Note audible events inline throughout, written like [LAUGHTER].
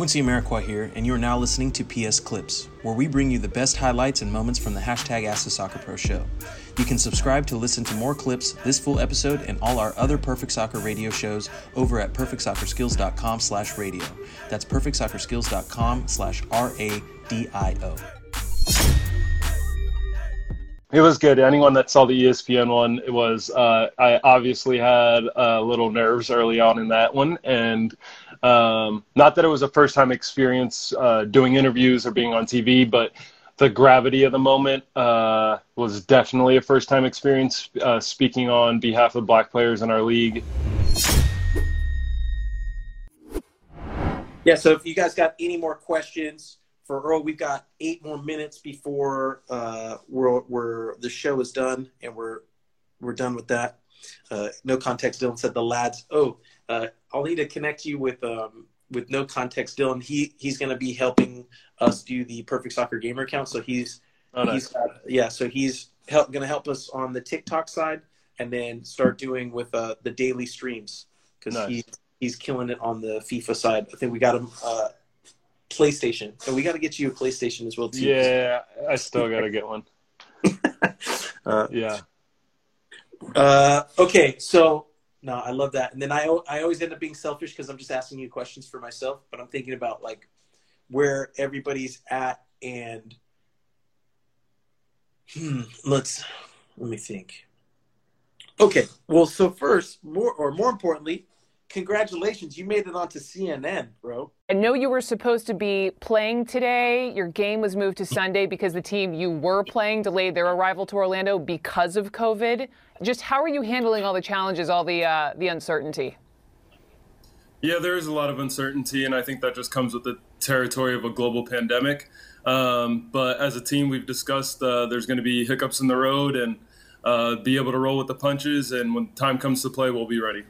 Quincy Amarikwa here, and you are now listening to PS Clips, where we bring you the best highlights and moments from the hashtag Ask the Soccer Pro show. You can subscribe to listen to more clips, this full episode, and all our other Perfect Soccer radio shows over at perfectsoccerskills.com slash radio. That's perfectsoccerskills.com slash R-A-D-I-O. It was good. Anyone that saw the ESPN one, it was. Uh, I obviously had uh, little nerves early on in that one, and um, not that it was a first time experience uh, doing interviews or being on TV, but the gravity of the moment uh, was definitely a first time experience uh, speaking on behalf of black players in our league. Yeah, so if you guys got any more questions for Earl, we've got eight more minutes before uh, we're, we're, the show is done and we're we're done with that. Uh, no context. Dylan said the lads. Oh, uh, I'll need to connect you with um, with no context Dylan. He he's going to be helping us do the Perfect Soccer Gamer account. So he's oh, nice. he's yeah. So he's help, going to help us on the TikTok side, and then start doing with uh, the daily streams because nice. he he's killing it on the FIFA side. I think we got him. Uh, PlayStation, so we got to get you a PlayStation as well too. Yeah, I still got to get one. [LAUGHS] uh, yeah. Uh, okay, so no, I love that. And then I I always end up being selfish because I'm just asking you questions for myself, but I'm thinking about like where everybody's at and hmm, let's let me think. Okay, well, so first, more or more importantly, congratulations, you made it onto CNN, bro. I know you were supposed to be playing today. Your game was moved to Sunday because the team you were playing delayed their arrival to Orlando because of COVID. Just how are you handling all the challenges, all the uh, the uncertainty? Yeah, there is a lot of uncertainty, and I think that just comes with the territory of a global pandemic. Um, but as a team, we've discussed uh, there's going to be hiccups in the road, and uh, be able to roll with the punches. And when time comes to play, we'll be ready.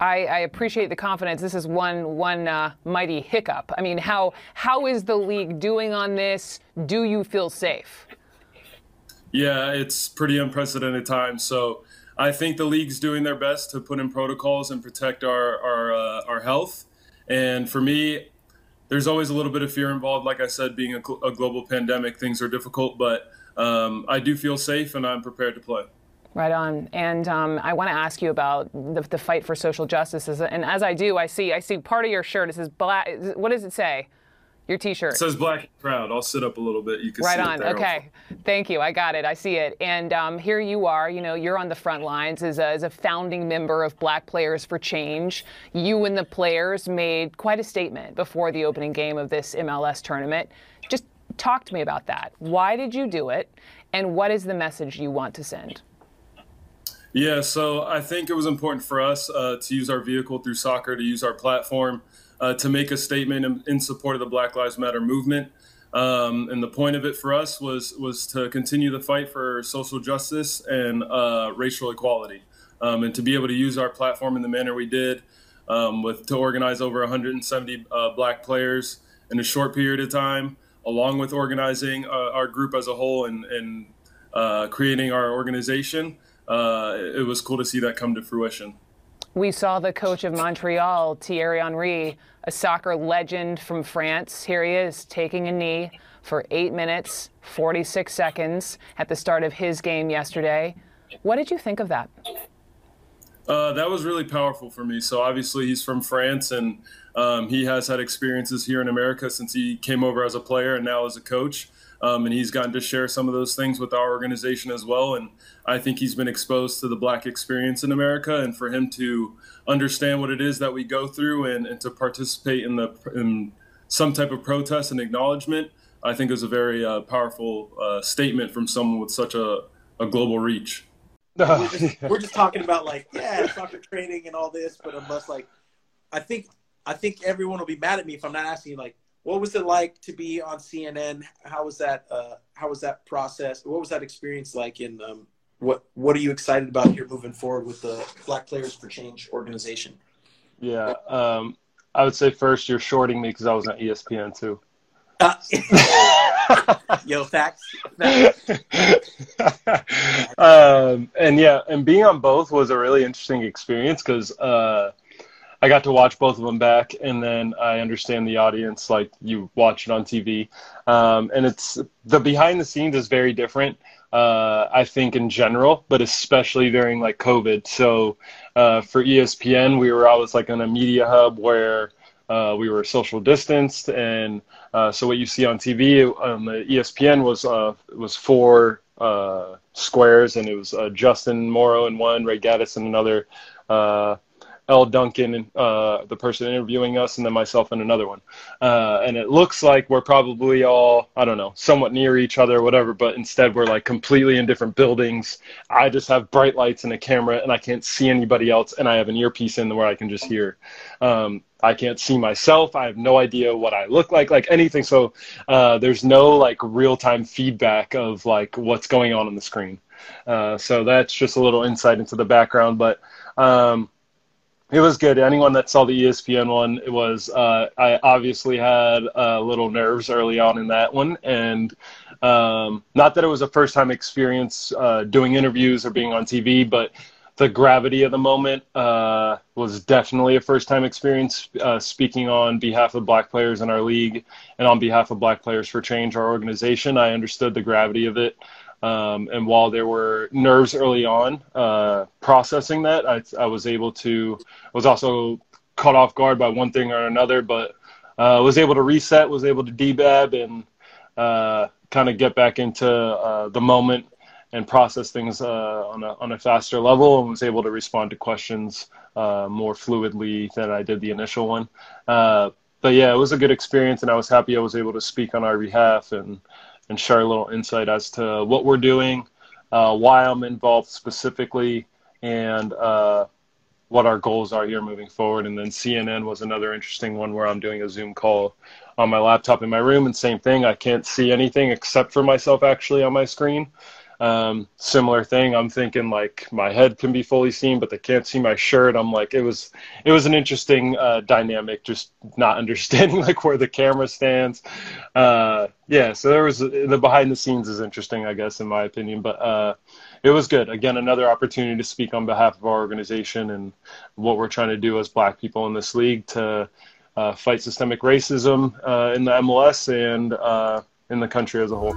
I, I, appreciate the confidence. This is one one uh, mighty hiccup. I mean, how how is the league doing on this? Do you feel safe? Yeah, it's pretty unprecedented times. So I think the league's doing their best to put in protocols and protect our our uh, our health. And for me, there's always a little bit of fear involved. Like I said, being a, a global pandemic, things are difficult, but um, I do feel safe and I'm prepared to play. Right on. And um, I want to ask you about the, the, fight for social justice. And as I do, I see I see part of your shirt. It says black. What does it say? Your T-shirt. It says black and proud. I'll sit up a little bit. You can right on. okay. Thank you. I got it. I see it. And um, here you are. You know, you're on the front lines as a, as a founding member of Black Players for Change. You and the players made quite a statement before the opening game of this MLS tournament. Just talk to me about that. Why did you do it? And what is the message you want to send? Yeah, so I think it was important for us uh, to use our vehicle through soccer, to use our platform uh, to make a statement in, in, support of the Black Lives Matter movement. Um, and the point of it for us was was to continue the fight for social justice and uh, racial equality, um, and to be able to use our platform in the manner we did, um, with to organize over 170 uh, Black players in a short period of time, along with organizing uh, our group as a whole and, and uh, creating our organization uh, it was cool to see that come to fruition. We saw the coach of Montreal, Thierry Henry, a soccer legend from France. Here he is taking a knee for eight minutes, 46 seconds at the start of his game yesterday. What did you think of that? Uh, that was really powerful for me. So obviously he's from France and um, he has had experiences here in America since he came over as a player and now as a coach. Um, and he's gotten to share some of those things with our organization as well. And I think he's been exposed to the black experience in America, and for him to understand what it is that we go through and, and to participate in the in some type of protest and acknowledgement, I think is a very uh, powerful uh, statement from someone with such a, a global reach. [LAUGHS] we're, just, we're just talking about like yeah, soccer training and all this, but unless like, I think I think everyone will be mad at me if I'm not asking you like, what was it like to be on CNN? How was that? Uh, how was that process? What was that experience like? In um, what What are you excited about here moving forward with the Black Players for Change organization? Yeah, um, I would say first you're shorting me because I was on ESPN too. Uh, [LAUGHS] [LAUGHS] yo, facts. [LAUGHS] um, and yeah, and being on both was a really interesting experience because uh, I got to watch both of them back, and then I understand the audience like you watch it on TV, um, and it's the behind the scenes is very different. Uh, I think in general, but especially during like COVID. So uh, for ESPN, we were always like in a media hub where uh, we were social distanced, and uh, so what you see on TV on the ESPN was uh, was four uh, squares, and it was Justin Morrow in one, Ray Gaddis in another. Elle Duncan, uh, the person interviewing us, and then myself in another one. Uh, and it looks like we're probably all, I don't know, somewhat near each other or whatever, but instead we're like completely in different buildings. I just have bright lights and a camera, and I can't see anybody else, and I have an earpiece in where I can just hear. Um, I can't see myself. I have no idea what I look like, like anything. So uh, there's no like real time feedback of like what's going on on the screen. Uh, so that's just a little insight into the background. But um, it was good. Anyone that saw the ESPN one, it was. Uh, I obviously had uh, little nerves early on in that one, and um, not that it was a first time experience uh, doing interviews or being on TV, but the gravity of the moment uh, was definitely a first time experience. Uh, speaking on behalf of Black players in our league and on behalf of Black Players for Change, our organization, I understood the gravity of it. Um, and while there were nerves early on, uh, processing that, I, I, was able to, was also caught off guard by one thing or another, but uh, was able to reset, was able to debab and uh, kind of get back into uh, the moment and process things uh, on, a, on a faster level and was able to respond to questions uh, more fluidly than I did the initial one. but yeah, it was a good experience and I was happy I was able to speak on our behalf and, and share a little insight as to what we're doing, uh, why I'm involved specifically, and uh, what our goals are here moving forward. And then CNN was another interesting one where I'm doing a Zoom call on my laptop in my room, and same thing. I can't see anything except for myself actually on my screen. Um, similar thing. I'm thinking like my head can be fully seen, but they can't see my shirt. I'm like, it was, it was an interesting uh, dynamic, just not [LAUGHS] understanding like where the camera stands. Uh, yeah, so there was the behind the scenes is interesting, I guess, in my opinion. But uh, it was good. Again, another opportunity to speak on behalf of our organization and what we're trying to do as Black people in this league to uh, fight systemic racism uh, in the MLS and uh, in the country as a whole.